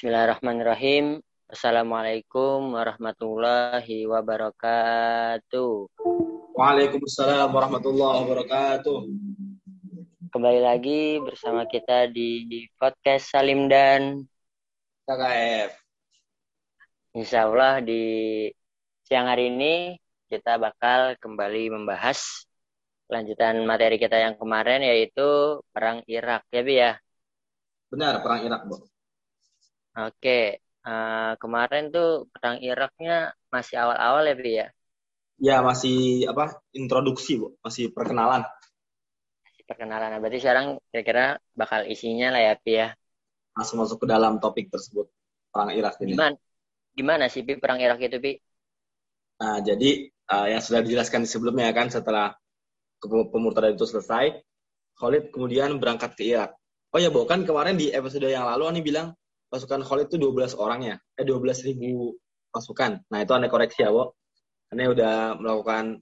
Bismillahirrahmanirrahim. Assalamualaikum warahmatullahi wabarakatuh. Waalaikumsalam warahmatullahi wabarakatuh. Kembali lagi bersama kita di podcast Salim dan KKF. Insya Allah di siang hari ini kita bakal kembali membahas lanjutan materi kita yang kemarin yaitu Perang Irak ya Bi ya. Benar, Perang Irak, Bu. Oke, uh, kemarin tuh Perang Iraknya masih awal-awal ya Bi ya? Ya, masih apa? Introduksi, Bu. Masih perkenalan. Masih perkenalan. Nah, berarti sekarang kira-kira bakal isinya lah ya Bi ya? Langsung masuk ke dalam topik tersebut. Perang Irak ini. Gimana, gimana sih Bi Perang Irak itu Bi? Nah, jadi uh, yang sudah dijelaskan sebelumnya kan setelah pemurtadan itu selesai, Khalid kemudian berangkat ke Irak. Oh ya, Bu, kan kemarin di episode yang lalu Ani bilang pasukan Khalid itu 12 orang ya, eh 12 ribu pasukan. Nah, itu aneh koreksi ya, Bu. Aneh udah melakukan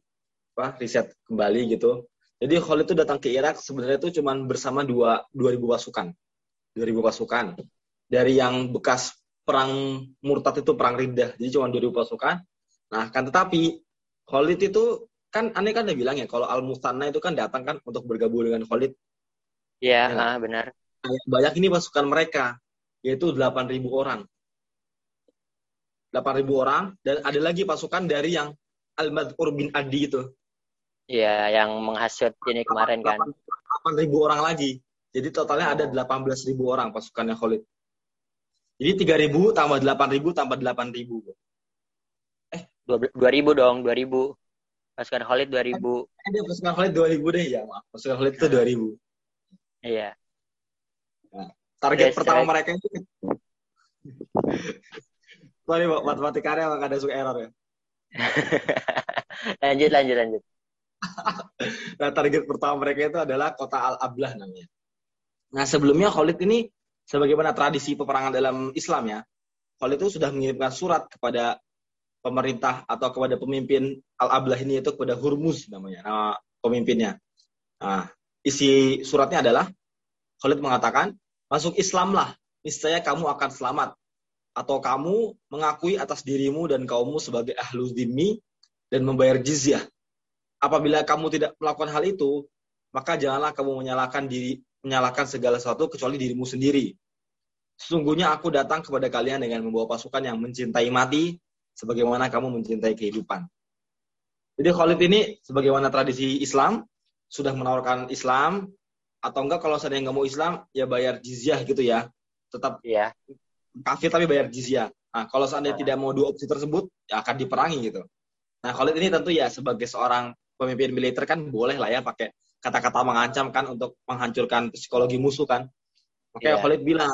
apa, riset kembali gitu. Jadi Khalid itu datang ke Irak sebenarnya itu cuma bersama dua, 2000 pasukan. 2000 pasukan. Dari yang bekas perang murtad itu perang riddah, jadi cuma 2000 pasukan. Nah, kan tetapi Khalid itu kan aneh kan udah bilang ya kalau Al Mustanna itu kan datang kan untuk bergabung dengan Khalid. Iya, ya, ah, benar. Banyak ini pasukan mereka yaitu 8.000 orang. 8.000 orang dan ada lagi pasukan dari yang Al Madhur bin Adi itu. Iya, yang menghasut ini kemarin 8, kan. 8.000 orang lagi. Jadi totalnya ada 18.000 orang pasukannya Khalid. Jadi 3.000 tambah 8.000 tambah 8.000. Eh, 2.000 dong, 2.000. Pasukan Khalid 2000. Ada pasukan Khalid 2000 deh ya, maaf. Pasukan Khalid itu 2000. Iya. Target yes, pertama right. mereka itu Sorry, Pak, matematikannya emang ada suka error ya. lanjut, lanjut, lanjut. nah, target pertama mereka itu adalah kota Al-Ablah namanya. Nah, sebelumnya Khalid ini sebagaimana tradisi peperangan dalam Islam ya, Khalid itu sudah mengirimkan surat kepada pemerintah atau kepada pemimpin Al-Ablah ini itu kepada Hurmuz namanya, nama pemimpinnya. Nah, isi suratnya adalah Khalid mengatakan, masuk Islamlah, niscaya kamu akan selamat. Atau kamu mengakui atas dirimu dan kaummu sebagai ahlu dhimmi dan membayar jizyah. Apabila kamu tidak melakukan hal itu, maka janganlah kamu menyalahkan diri, menyalahkan segala sesuatu kecuali dirimu sendiri. Sesungguhnya aku datang kepada kalian dengan membawa pasukan yang mencintai mati sebagaimana kamu mencintai kehidupan. Jadi Khalid ini sebagaimana tradisi Islam sudah menawarkan Islam atau enggak kalau saya nggak mau Islam ya bayar jizyah gitu ya. Tetap ya. kafir tapi bayar jizyah. Nah, kalau seandainya nah. tidak mau dua opsi tersebut ya akan diperangi gitu. Nah, Khalid ini tentu ya sebagai seorang pemimpin militer kan boleh lah ya pakai kata-kata mengancam kan untuk menghancurkan psikologi musuh kan. Makanya yeah. Khalid bilang,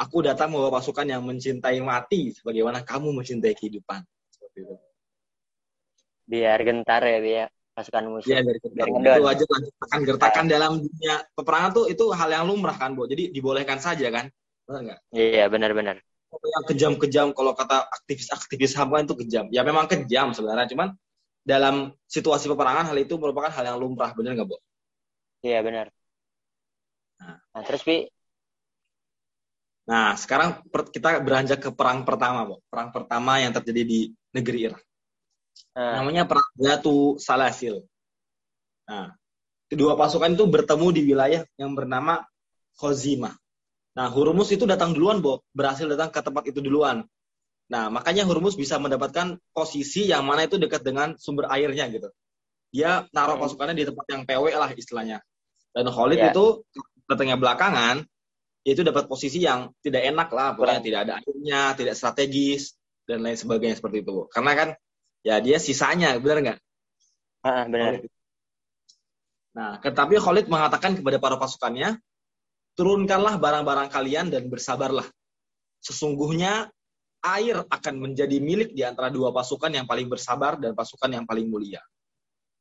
Aku datang membawa pasukan yang mencintai mati sebagaimana kamu mencintai kehidupan. Seperti itu. Biar gentar ya, biar pasukan musuh. Iya, gentar. Biar itu aja akan gertakan nah. dalam dunia peperangan tuh itu hal yang lumrah kan, Bu. Jadi dibolehkan saja kan? Benar nggak? Iya, benar-benar. Yang kejam-kejam kalau kata aktivis-aktivis HAM kan itu kejam. Ya memang kejam sebenarnya, cuman dalam situasi peperangan hal itu merupakan hal yang lumrah, benar nggak, Bu? Iya, benar. Nah, nah terus Bi, Nah, sekarang kita beranjak ke perang pertama, Bu. Perang pertama yang terjadi di negeri Irak. Hmm. Namanya Perang Batu Salasil. Nah, kedua pasukan itu bertemu di wilayah yang bernama Khozimah. Nah, Hurmus itu datang duluan, Bu. Berhasil datang ke tempat itu duluan. Nah, makanya Hurmus bisa mendapatkan posisi yang mana itu dekat dengan sumber airnya gitu. Dia naruh hmm. pasukannya di tempat yang PW lah istilahnya. Dan Khalid yeah. itu datangnya belakangan, itu dapat posisi yang tidak enak lah, pokoknya tidak ada airnya, tidak strategis dan lain sebagainya seperti itu. Karena kan ya dia sisanya, benar nggak? Ah, benar. Nah, tetapi Khalid mengatakan kepada para pasukannya, turunkanlah barang-barang kalian dan bersabarlah. Sesungguhnya air akan menjadi milik di antara dua pasukan yang paling bersabar dan pasukan yang paling mulia.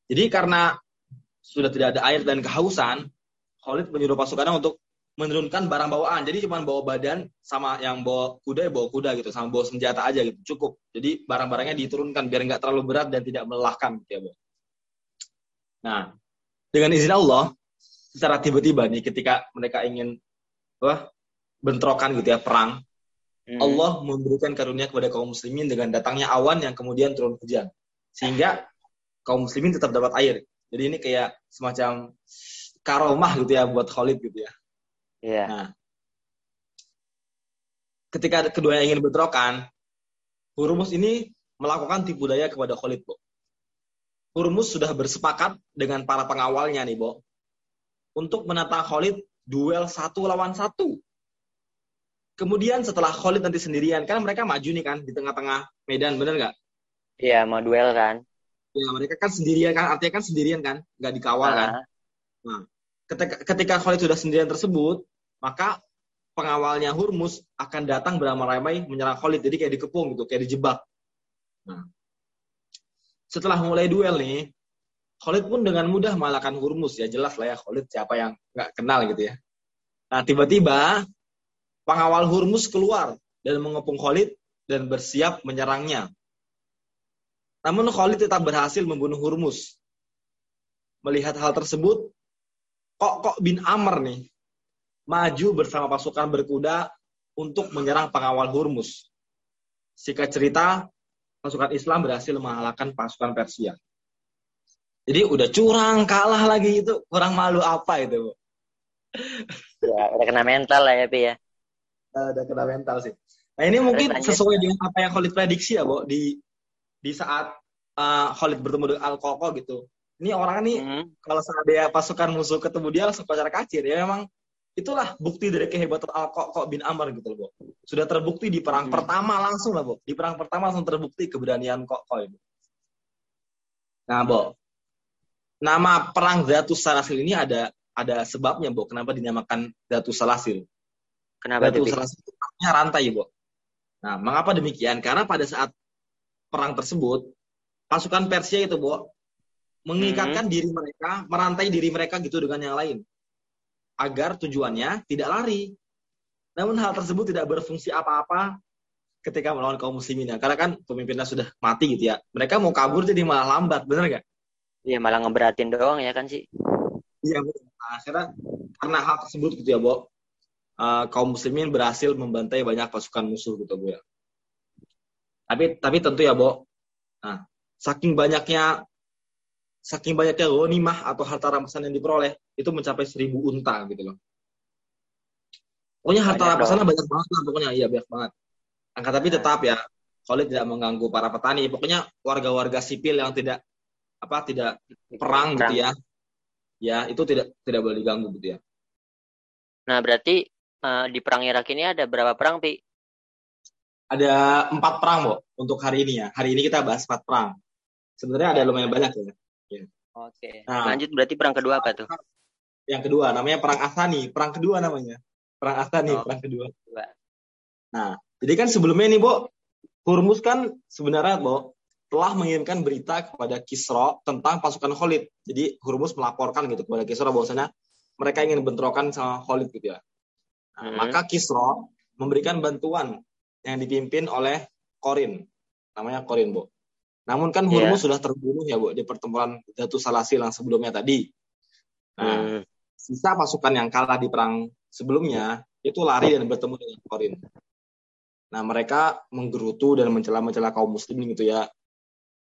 Jadi karena sudah tidak ada air dan kehausan, Khalid menyuruh pasukannya untuk menurunkan barang bawaan. Jadi cuma bawa badan sama yang bawa kuda ya bawa kuda gitu, sama bawa senjata aja gitu, cukup. Jadi barang-barangnya diturunkan biar nggak terlalu berat dan tidak melelahkan gitu ya, Bu. Nah, dengan izin Allah, secara tiba-tiba nih ketika mereka ingin wah bentrokan gitu ya, perang, hmm. Allah memberikan karunia kepada kaum muslimin dengan datangnya awan yang kemudian turun hujan. Sehingga kaum muslimin tetap dapat air. Jadi ini kayak semacam karomah gitu ya buat Khalid gitu ya. Iya. Yeah. Nah, ketika keduanya ingin bentrokan, Hurmus ini melakukan tipu daya kepada Khalid, Bo. Hurmus sudah bersepakat dengan para pengawalnya nih, Bo. Untuk menata Khalid duel satu lawan satu. Kemudian setelah Khalid nanti sendirian, kan mereka maju nih kan di tengah-tengah medan, bener nggak? Iya, mau duel kan. Ya, mereka kan sendirian kan, artinya kan sendirian kan, nggak dikawal uh -huh. kan. Nah, ketika, ketika Khalid sudah sendirian tersebut, maka pengawalnya Hurmus akan datang beramai-ramai menyerang Khalid. Jadi kayak dikepung gitu, kayak dijebak. Nah, setelah mulai duel nih, Khalid pun dengan mudah mengalahkan Hurmus. Ya jelas lah ya Khalid siapa yang nggak kenal gitu ya. Nah tiba-tiba pengawal Hurmus keluar dan mengepung Khalid dan bersiap menyerangnya. Namun Khalid tetap berhasil membunuh Hurmus. Melihat hal tersebut, kok kok bin Amr nih maju bersama pasukan berkuda untuk menyerang pengawal Hurmus. Singkat cerita, pasukan Islam berhasil mengalahkan pasukan Persia. Jadi udah curang, kalah lagi itu. Kurang malu apa itu, Bu? Ya, udah kena mental lah ya, Pi ya. Uh, udah kena mental sih. Nah ini mungkin sesuai dengan apa yang Khalid prediksi ya, Bu. Di di saat uh, Khalid bertemu dengan Al-Koko gitu. Ini orang ini hmm. kalau dia pasukan musuh ketemu dia langsung pacar kacir. Ya memang Itulah bukti dari kehebatan Al-Qoq bin Amr gitu loh, Bu. Sudah terbukti di perang hmm. pertama langsung lah, Bu. Di perang pertama langsung terbukti keberanian Qoq itu. Nah, Bu. Nama perang Zatus Salasil ini ada ada sebabnya, Bu. Kenapa dinamakan Zatus Salasil? Kenapa Zatus Salasil itu artinya rantai, Bu. Nah, mengapa demikian? Karena pada saat perang tersebut, pasukan Persia itu, Bu, mengikatkan hmm. diri mereka, merantai diri mereka gitu dengan yang lain agar tujuannya tidak lari. Namun hal tersebut tidak berfungsi apa-apa ketika melawan kaum muslimin ya. Karena kan pemimpinnya sudah mati gitu ya. Mereka mau kabur jadi malah lambat, bener nggak? Iya malah ngeberatin doang ya kan sih. Iya betul. Nah, akhirnya karena hal tersebut gitu ya, Bo. Uh, kaum muslimin berhasil membantai banyak pasukan musuh gitu, Bu ya. Tapi tapi tentu ya, Bo. Nah, saking banyaknya saking banyaknya ghanimah atau harta rampasan yang diperoleh itu mencapai seribu unta gitu loh. Pokoknya harta rampasannya banyak banget lah pokoknya iya banyak banget. Angka tapi tetap ya Khalid tidak mengganggu para petani. Pokoknya warga-warga sipil yang tidak apa tidak perang, perang gitu ya. Ya, itu tidak tidak boleh diganggu gitu ya. Nah, berarti uh, di perang Irak ini ada berapa perang, Pi? Ada empat perang, Bu, untuk hari ini ya. Hari ini kita bahas empat perang. Sebenarnya ada lumayan banyak ya. Oke. Nah, Lanjut berarti perang kedua apa tuh? Yang kedua namanya perang Asani. Perang kedua namanya. Perang Asani, oh, perang kedua. Nah, jadi kan sebelumnya nih, Bo, Hurmus kan sebenarnya, Bo, telah mengirimkan berita kepada Kisro tentang pasukan Khalid. Jadi Hurmus melaporkan gitu kepada Kisro bahwasanya mereka ingin bentrokan sama Khalid gitu ya. Nah, hmm. Maka Kisro memberikan bantuan yang dipimpin oleh Korin. Namanya Korin, Bo. Namun kan Hurmus yeah. sudah terbunuh ya Bu di pertempuran Datu Salasil yang sebelumnya tadi. Nah, hmm. sisa pasukan yang kalah di perang sebelumnya itu lari dan bertemu dengan Korin. Nah, mereka menggerutu dan mencela-mencela kaum muslimin gitu ya.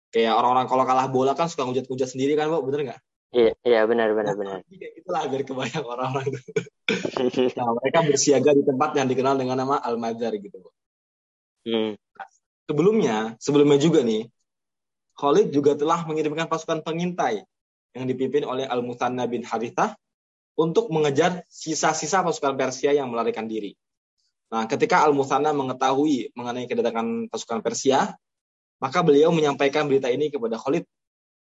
Kayak orang-orang kalau kalah bola kan suka ngujat-ngujat sendiri kan, Bu, bener nggak? Iya, iya benar benar nah, benar. Itulah agar kebayang orang-orang itu. nah, mereka bersiaga di tempat yang dikenal dengan nama Al-Madar gitu, Bu. Hmm. Nah, sebelumnya, sebelumnya juga nih, Khalid juga telah mengirimkan pasukan pengintai yang dipimpin oleh Al-Musanna bin Harithah untuk mengejar sisa-sisa pasukan Persia yang melarikan diri. Nah, ketika Al-Musanna mengetahui mengenai kedatangan pasukan Persia, maka beliau menyampaikan berita ini kepada Khalid.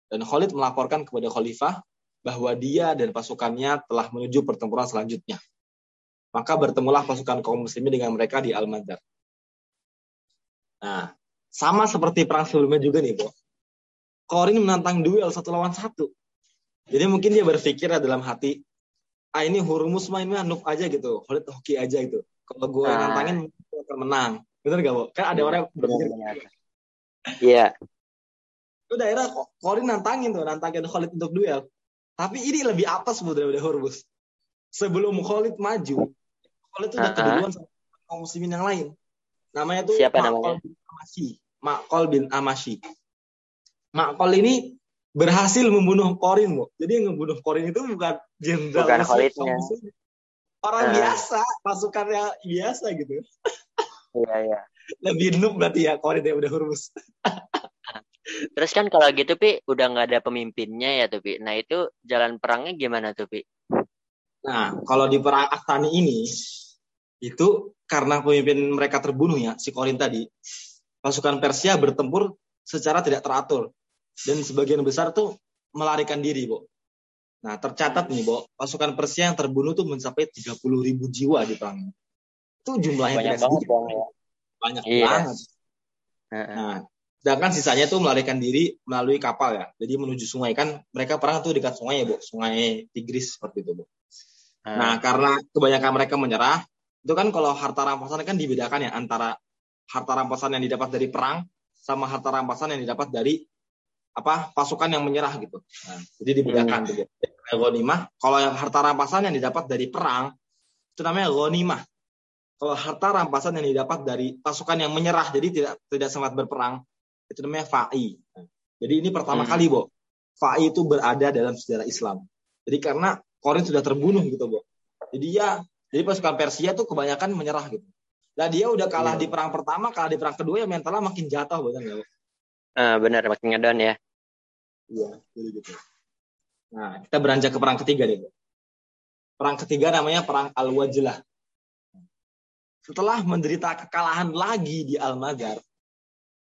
Dan Khalid melaporkan kepada Khalifah bahwa dia dan pasukannya telah menuju pertempuran selanjutnya. Maka bertemulah pasukan kaum muslimin dengan mereka di Al-Madar. Nah, sama seperti perang sebelumnya juga nih, Bo. Korin menantang duel satu lawan satu. Jadi mungkin dia berpikir dalam hati, ah ini Hurmus main mah noob aja gitu, Khalid hoki aja gitu. Kalau gue nah. nantangin, gue akan menang. Bener gak, Bu? Kan ada orang yang berpikir gitu. Iya. Itu daerah Korin nantangin tuh, nantangin Khalid untuk duel. Tapi ini lebih atas sebenarnya dari Hurmus. Sebelum Khalid maju, Khalid tuh udah uh -huh. keduluan sama kaum muslimin yang lain. Namanya tuh Siapa Makol namanya? bin Amashi. Makol bin Amashi. Makol ini berhasil membunuh Korin, Bu. Jadi yang membunuh Korin itu bukan jenderal Bukan Khalidnya. Orang Ah. biasa, pasukannya biasa gitu. Iya, iya. Lebih noob berarti ya Korin ya udah hurus. Terus kan kalau gitu, Pi, udah nggak ada pemimpinnya ya tuh, Pi. Nah, itu jalan perangnya gimana tuh, Pi? Nah, kalau di perang Astani ini itu karena pemimpin mereka terbunuh ya, si Korin tadi, pasukan Persia bertempur secara tidak teratur dan sebagian besar tuh melarikan diri, Bu. Nah, tercatat nih, Bu, pasukan Persia yang terbunuh tuh mencapai 30 ribu jiwa di perang. Itu jumlahnya Banyak banget sedikit, ya. banyak Iya. banget. Nah, sedangkan sisanya tuh melarikan diri melalui kapal ya. Jadi menuju sungai kan mereka perang tuh dekat sungai ya, Bu. Sungai Tigris seperti itu, Bu. Heeh. Nah, karena kebanyakan mereka menyerah, itu kan kalau harta rampasan kan dibedakan ya antara harta rampasan yang didapat dari perang sama harta rampasan yang didapat dari apa pasukan yang menyerah gitu. Nah, jadi dibedakan tuh. Hmm. Ghanimah, kalau yang harta rampasan yang didapat dari perang itu namanya ghanimah. Kalau harta rampasan yang didapat dari pasukan yang menyerah, jadi tidak tidak sempat berperang, itu namanya fa'i. Nah, jadi ini pertama Hmm. kali, Bo. Fa'i itu berada dalam sejarah Islam. Jadi karena Korin sudah terbunuh gitu, Bo. Jadi ya, jadi pasukan Persia tuh kebanyakan menyerah gitu. Nah dia udah kalah Iya. di perang pertama, kalah di perang kedua ya mentalnya makin jatuh, nggak, Bo? Eh, benar, makin ngedon ya. Iya, jadi gitu. Nah, kita beranjak ke perang ketiga deh. Perang ketiga namanya perang Al-Wajlah. Setelah menderita kekalahan lagi di Al-Mazar,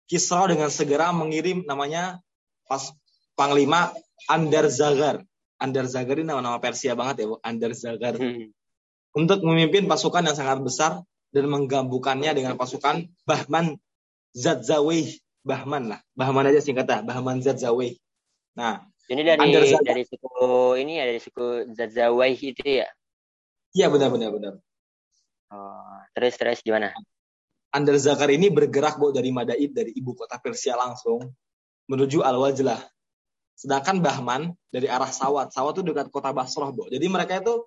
Kisra dengan segera mengirim namanya pas Panglima Andar Zagar. Andar Zagar ini nama-nama Persia banget ya, Bu. Andar Zagar. Hmm. Untuk memimpin pasukan yang sangat besar dan menggabungkannya dengan pasukan Bahman Zadzawih. Bahman lah. Bahman aja singkatnya. Bahman Zadzawih. Nah, Ini dari Under Zagar. dari suku ini ya dari suku Zazawai itu ya. iya benar-benar benar. Oh, terus terus gimana? Andar Zakar ini bergerak Bu dari Madaid dari ibu kota Persia langsung menuju Al-Wajlah. Sedangkan Bahman dari arah Sawat. Sawat itu dekat kota Basrah, Bu. Jadi mereka itu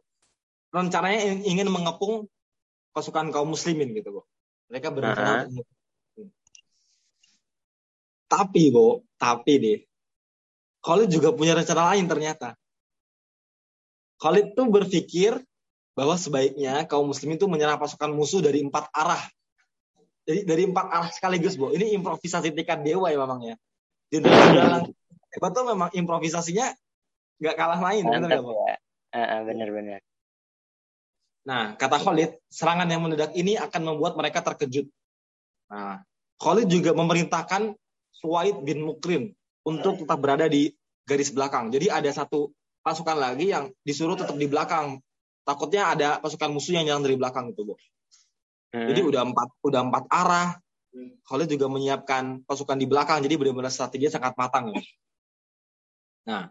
rencananya ing- ingin mengepung pasukan kaum muslimin gitu, Bu. Mereka berencana Uh-huh. untuk Tapi, Bu, tapi deh. Khalid juga punya rencana lain ternyata. Khalid tuh berpikir bahwa sebaiknya kaum muslimin itu menyerang pasukan musuh dari empat arah. Jadi dari empat arah sekaligus, Bu. Ini improvisasi tingkat dewa ya memang ya. Jenderal hebat tuh memang improvisasinya nggak kalah main, benar Bu? ya. Ah, ah, benar-benar. Nah, kata Khalid, serangan yang mendadak ini akan membuat mereka terkejut. Nah, Khalid juga memerintahkan Suwaid bin Mukrim untuk tetap berada di garis belakang. Jadi ada satu pasukan lagi yang disuruh tetap di belakang. Takutnya ada pasukan musuh yang nyerang dari belakang itu, Bu. Hmm. Jadi udah empat udah empat arah. Khalid juga menyiapkan pasukan di belakang. Jadi benar-benar strateginya sangat matang. Ya. Nah,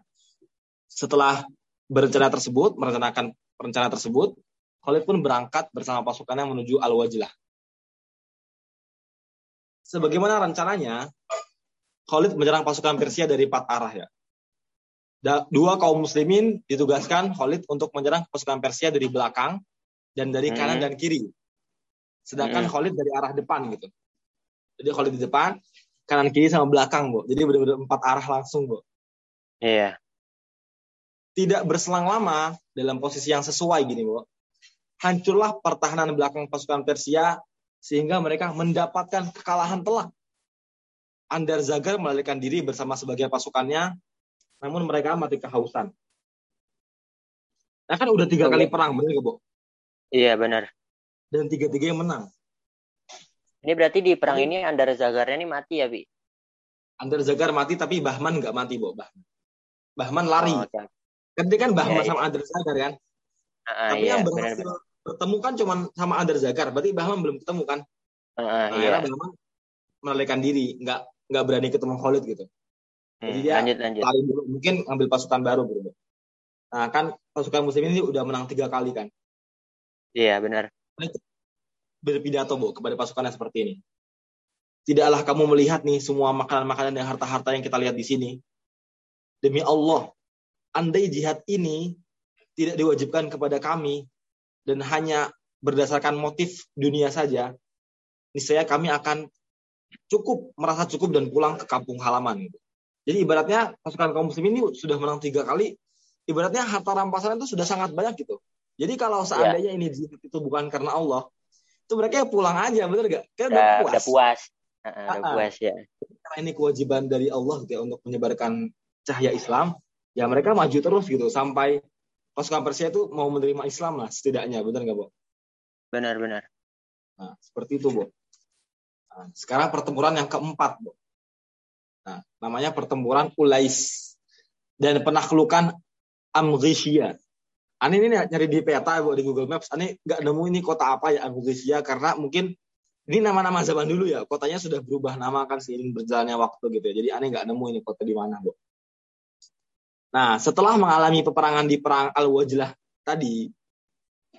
setelah berencana tersebut, merencanakan rencana tersebut, Khalid pun berangkat bersama pasukannya menuju Al-Wajlah. Sebagaimana rencananya, Khalid menyerang pasukan Persia dari empat arah ya. Dua kaum muslimin ditugaskan Khalid untuk menyerang pasukan Persia dari belakang dan dari Hmm. kanan dan kiri. Sedangkan Hmm. Khalid dari arah depan gitu. Jadi Khalid di depan, kanan kiri sama belakang, Bu. Jadi benar-benar empat arah langsung, Bu. Iya. Tidak berselang lama dalam posisi yang sesuai gini, Bu. Hancurlah pertahanan belakang pasukan Persia sehingga mereka mendapatkan kekalahan telak. Andar Zagar melarikan diri bersama sebagian pasukannya, namun mereka mati kehausan. Nah kan udah tiga Oke. kali perang, bener nggak, Bu? Iya benar. Dan tiga-tiganya menang. Ini berarti di perang ini Andar Zagarnya ini mati ya, Bi? Andar Zagar mati, tapi Bahman nggak mati, Bu. Bahman, Bahman lari. Oh, oke. Kan kan Bahman Iya, iya. sama Andar Zagar kan? Ah, tapi iya, yang benar berhasil benar. bertemu kan cuma sama Andar Zagar. Berarti Bahman belum ketemu kan? Ah, Nah, iya. Bahman melarikan diri, nggak nggak berani ketemu Khalid gitu. Hmm, Jadi dia lanjut lanjut. lari dulu, mungkin ambil pasukan baru bro. Nah kan pasukan muslim ini udah menang tiga kali kan. Iya benar. Berpidato bu kepada pasukannya seperti ini. Tidaklah kamu melihat nih semua makanan-makanan dan harta-harta yang kita lihat di sini. Demi Allah, andai jihad ini tidak diwajibkan kepada kami dan hanya berdasarkan motif dunia saja, niscaya kami akan cukup merasa cukup dan pulang ke kampung halaman gitu. Jadi ibaratnya pasukan kaum muslim ini sudah menang tiga kali, ibaratnya harta rampasan itu sudah sangat banyak gitu. Jadi kalau seandainya ya. ini itu bukan karena Allah, itu mereka pulang aja, bener gak? Kan udah, udah puas. Udah puas. Uh, udah puas ya. Karena ini kewajiban dari Allah gitu ya, untuk menyebarkan cahaya Islam, ya mereka maju terus gitu sampai pasukan Persia itu mau menerima Islam lah setidaknya, bener gak, Bu? Benar, benar. Nah, seperti itu, Bu. Sekarang pertempuran yang keempat, Bu. Nah, namanya pertempuran Ulais dan penaklukan Amrisia. Ani ini nyari di peta bu di Google Maps. Ani nggak nemu ini kota apa ya Amrisia karena mungkin ini nama-nama zaman dulu ya. Kotanya sudah berubah nama kan seiring berjalannya waktu gitu ya. Jadi Ani nggak nemu ini kota di mana bu. Nah setelah mengalami peperangan di perang Al-Wajlah tadi,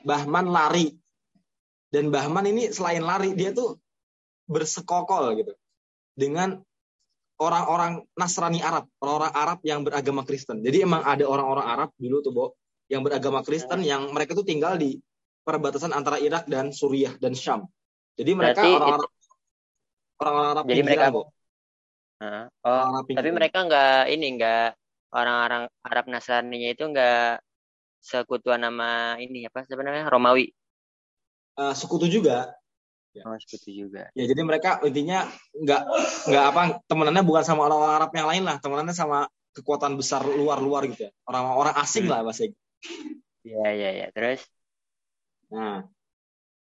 Bahman lari dan Bahman ini selain lari dia tuh bersekokol gitu dengan orang-orang Nasrani Arab, orang-orang Arab yang beragama Kristen. Jadi emang ada orang-orang Arab dulu tuh, Bo, yang beragama Kristen yang mereka tuh tinggal di perbatasan antara Irak dan Suriah dan Syam. Jadi mereka orang-orang orang-orang Arab Jadi mereka, Bo. Uh, oh, orang tapi mereka nggak ini nggak orang-orang Arab Nasrani-nya itu nggak sekutuan nama ini apa sebenarnya Romawi. Uh, sekutu juga, Ya. Oh, seperti juga. Ya, jadi mereka intinya nggak nggak apa temenannya bukan sama orang-orang Arab yang lain lah, temenannya sama kekuatan besar luar-luar gitu ya. Orang-orang asing hmm. lah bahasa Iya, iya, iya. Terus? Nah,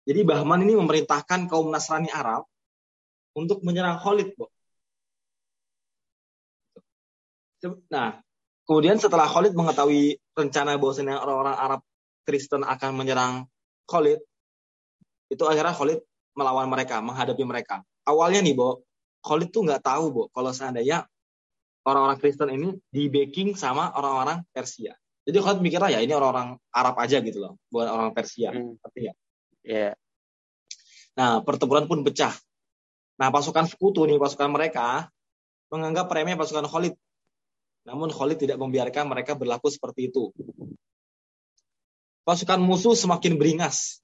jadi Bahman ini memerintahkan kaum Nasrani Arab untuk menyerang Khalid, Bu. Nah, kemudian setelah Khalid mengetahui rencana bahwasanya orang-orang Arab Kristen akan menyerang Khalid, itu akhirnya Khalid melawan mereka, menghadapi mereka. Awalnya nih, Bo, Khalid tuh nggak tahu, Bo, kalau seandainya orang-orang Kristen ini di backing sama orang-orang Persia. Jadi Khalid mikirnya ya ini orang-orang Arab aja gitu loh, bukan orang Persia. Hmm. Tapi ya. Yeah. Nah, pertempuran pun pecah. Nah, pasukan sekutu nih, pasukan mereka menganggap remeh pasukan Khalid. Namun Khalid tidak membiarkan mereka berlaku seperti itu. Pasukan musuh semakin beringas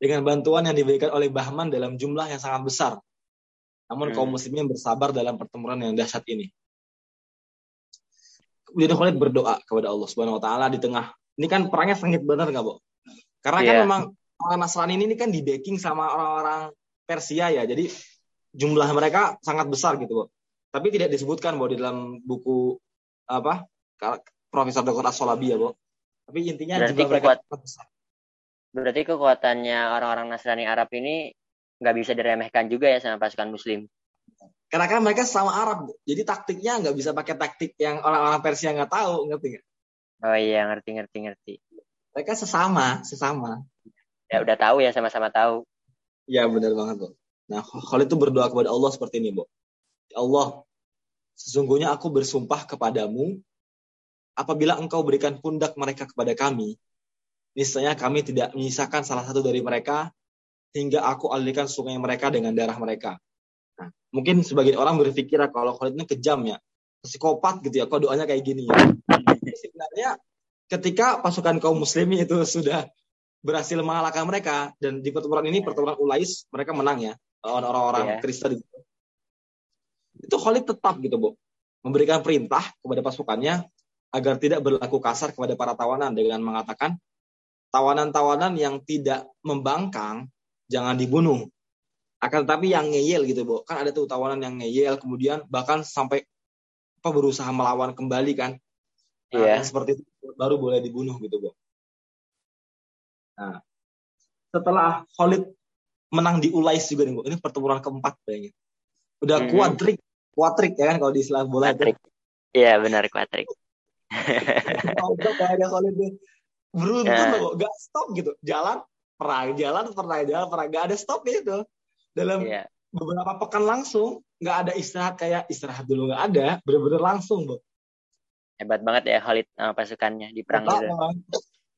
dengan bantuan yang diberikan oleh Bahman dalam jumlah yang sangat besar. Namun hmm. kaum muslimin bersabar dalam pertempuran yang dahsyat ini. Kemudian Khalid berdoa kepada Allah Subhanahu wa taala di tengah. Ini kan perangnya sengit benar nggak, Bu? Karena yeah. kan iya. memang orang Nasrani ini kan di backing sama orang-orang Persia ya. Jadi jumlah mereka sangat besar gitu, Bu. Tapi tidak disebutkan, Bu, di dalam buku apa? Profesor Dr. As-Solabi ya, Bu. Tapi intinya Berarti jumlah mereka besar Berarti kekuatannya orang-orang Nasrani Arab ini nggak bisa diremehkan juga ya sama pasukan Muslim. Karena kan mereka sama Arab, jadi taktiknya nggak bisa pakai taktik yang orang-orang Persia nggak tahu, ngerti nggak? Oh iya, ngerti, ngerti, ngerti. Mereka sesama, sesama. Ya udah tahu ya, sama-sama tahu. Ya benar banget, Bu. Nah, kalau itu berdoa kepada Allah seperti ini, Bu. Ya Allah, sesungguhnya aku bersumpah kepadamu, apabila engkau berikan pundak mereka kepada kami, niscaya kami tidak menyisakan salah satu dari mereka hingga aku alihkan sungai mereka dengan darah mereka. Nah, mungkin sebagian orang berpikir kalau Khalid ini kejam ya, psikopat gitu ya, kok doanya kayak gini ya. Sebenarnya ketika pasukan kaum muslimin itu sudah berhasil mengalahkan mereka dan di pertempuran ini pertempuran Ulais mereka menang ya orang-orang yeah. Kristen gitu. Itu Khalid tetap gitu, Bu. Memberikan perintah kepada pasukannya agar tidak berlaku kasar kepada para tawanan dengan mengatakan tawanan-tawanan yang tidak membangkang jangan dibunuh. Akan tetapi yang ngeyel gitu, Bu. Kan ada tuh tawanan yang ngeyel kemudian bahkan sampai apa berusaha melawan kembali kan. Nah, yeah. seperti itu baru boleh dibunuh gitu, Bu. Nah, setelah Khalid menang di Ulais juga nih, Bu. Ini pertempuran keempat kayaknya. Udah mm -hmm. kuadrik, kuadrik ya kan kalau di istilah bola. Iya, benar kuadrik. ada Khalid beruntun yeah. loh gak stop gitu. Jalan perang jalan perang jalan perang. Gak ada stop gitu dalam yeah. beberapa pekan langsung nggak ada istirahat. Kayak istirahat dulu nggak ada bener-bener langsung bu. Hebat banget ya Khalid uh, pasukannya di perang itu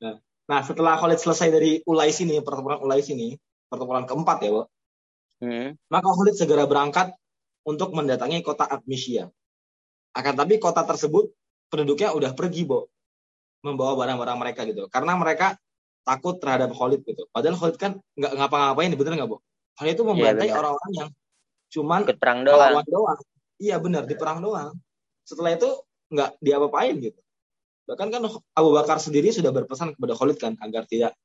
nah, nah setelah Khalid selesai dari Ulais ini pertempuran Ulais ini pertempuran keempat ya bu. Hmm. maka Khalid segera berangkat untuk mendatangi kota Admisia akan tapi kota tersebut penduduknya udah pergi bu membawa barang-barang mereka gitu karena mereka takut terhadap Khalid gitu padahal Khalid kan nggak ngapa-ngapain bener nggak bu Khalid itu membantai ya, orang-orang yang cuman ikut perang doang. doang. Iya benar di perang doang. Setelah itu nggak diapa-apain gitu. Bahkan kan Abu Bakar sendiri sudah berpesan kepada Khalid kan agar tidak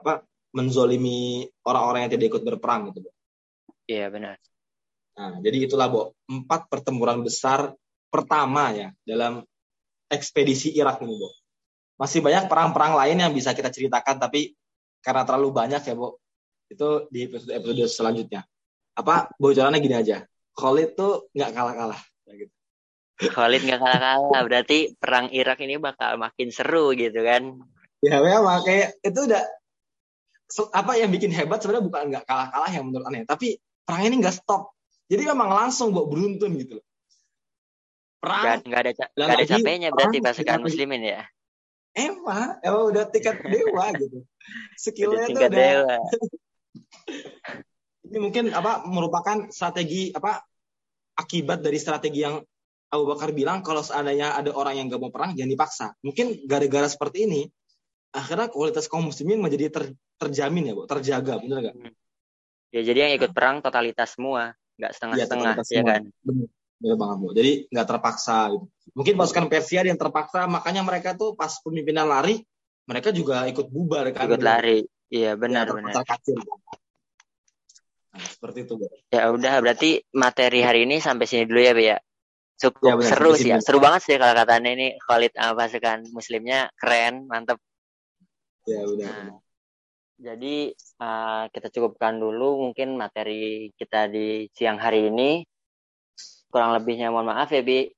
apa menzolimi orang-orang yang tidak ikut berperang gitu. Iya benar. Nah, jadi itulah Bo, empat pertempuran besar pertama ya dalam ekspedisi Irak ini Bo. Masih banyak perang-perang lain yang bisa kita ceritakan tapi karena terlalu banyak ya Bo, itu di episode-episode selanjutnya. Apa bocorannya gini aja, Khalid tuh nggak kalah-kalah. Ya gitu. Khalid nggak kalah-kalah, berarti perang Irak ini bakal makin seru gitu kan? Ya memang kayak itu udah apa yang bikin hebat sebenarnya bukan nggak kalah-kalah yang menurut aneh, tapi perang ini nggak stop. Jadi memang langsung buat beruntun gitu loh. Perang nggak ada nggak ada capeknya berarti pasukan muslimin ya. Emang, emang udah tingkat dewa gitu. Skillnya tuh udah. Dewa. ini mungkin apa merupakan strategi apa akibat dari strategi yang Abu Bakar bilang kalau seandainya ada orang yang gak mau perang jangan dipaksa. Mungkin gara-gara seperti ini akhirnya kualitas kaum muslimin menjadi ter, terjamin ya, Bu, terjaga, benar gak? Hmm. Ya jadi yang ikut perang totalitas semua, nggak setengah-setengah, ya, ya kan? Benar banget, Bu. Jadi nggak terpaksa gitu. Mungkin pasukan Persia yang terpaksa, makanya mereka tuh pas pemimpinan lari, mereka juga ikut bubar kan. Ikut lari. Iya, benar ya, benar. Nah, seperti itu, Bu. Ya udah, berarti materi hari ini sampai sini dulu ya, Bu ya. Cukup ya, benar, seru sih ya. Seru banget sih kalau katanya ini Khalid sama pasukan muslimnya keren, mantep. Ya, udah. Nah, jadi uh, kita cukupkan dulu mungkin materi kita di siang hari ini. Kurang lebihnya mohon maaf ya Bi.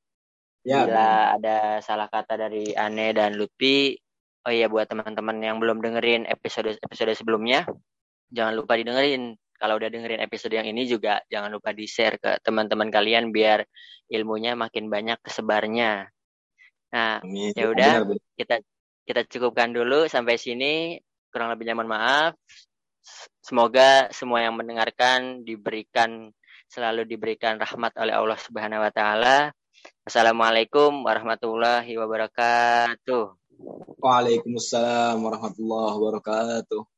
Ya, Bila bener. ada salah kata dari Ane dan Lupi. Oh iya buat teman-teman yang belum dengerin episode episode sebelumnya, jangan lupa didengerin. Kalau udah dengerin episode yang ini juga jangan lupa di-share ke teman-teman kalian biar ilmunya makin banyak kesebarnya. Nah, ya udah kita kita cukupkan dulu sampai sini kurang lebihnya mohon maaf. Semoga semua yang mendengarkan diberikan selalu diberikan rahmat oleh Allah Subhanahu wa taala. Assalamualaikum warahmatullahi wabarakatuh. Waalaikumsalam warahmatullahi wabarakatuh.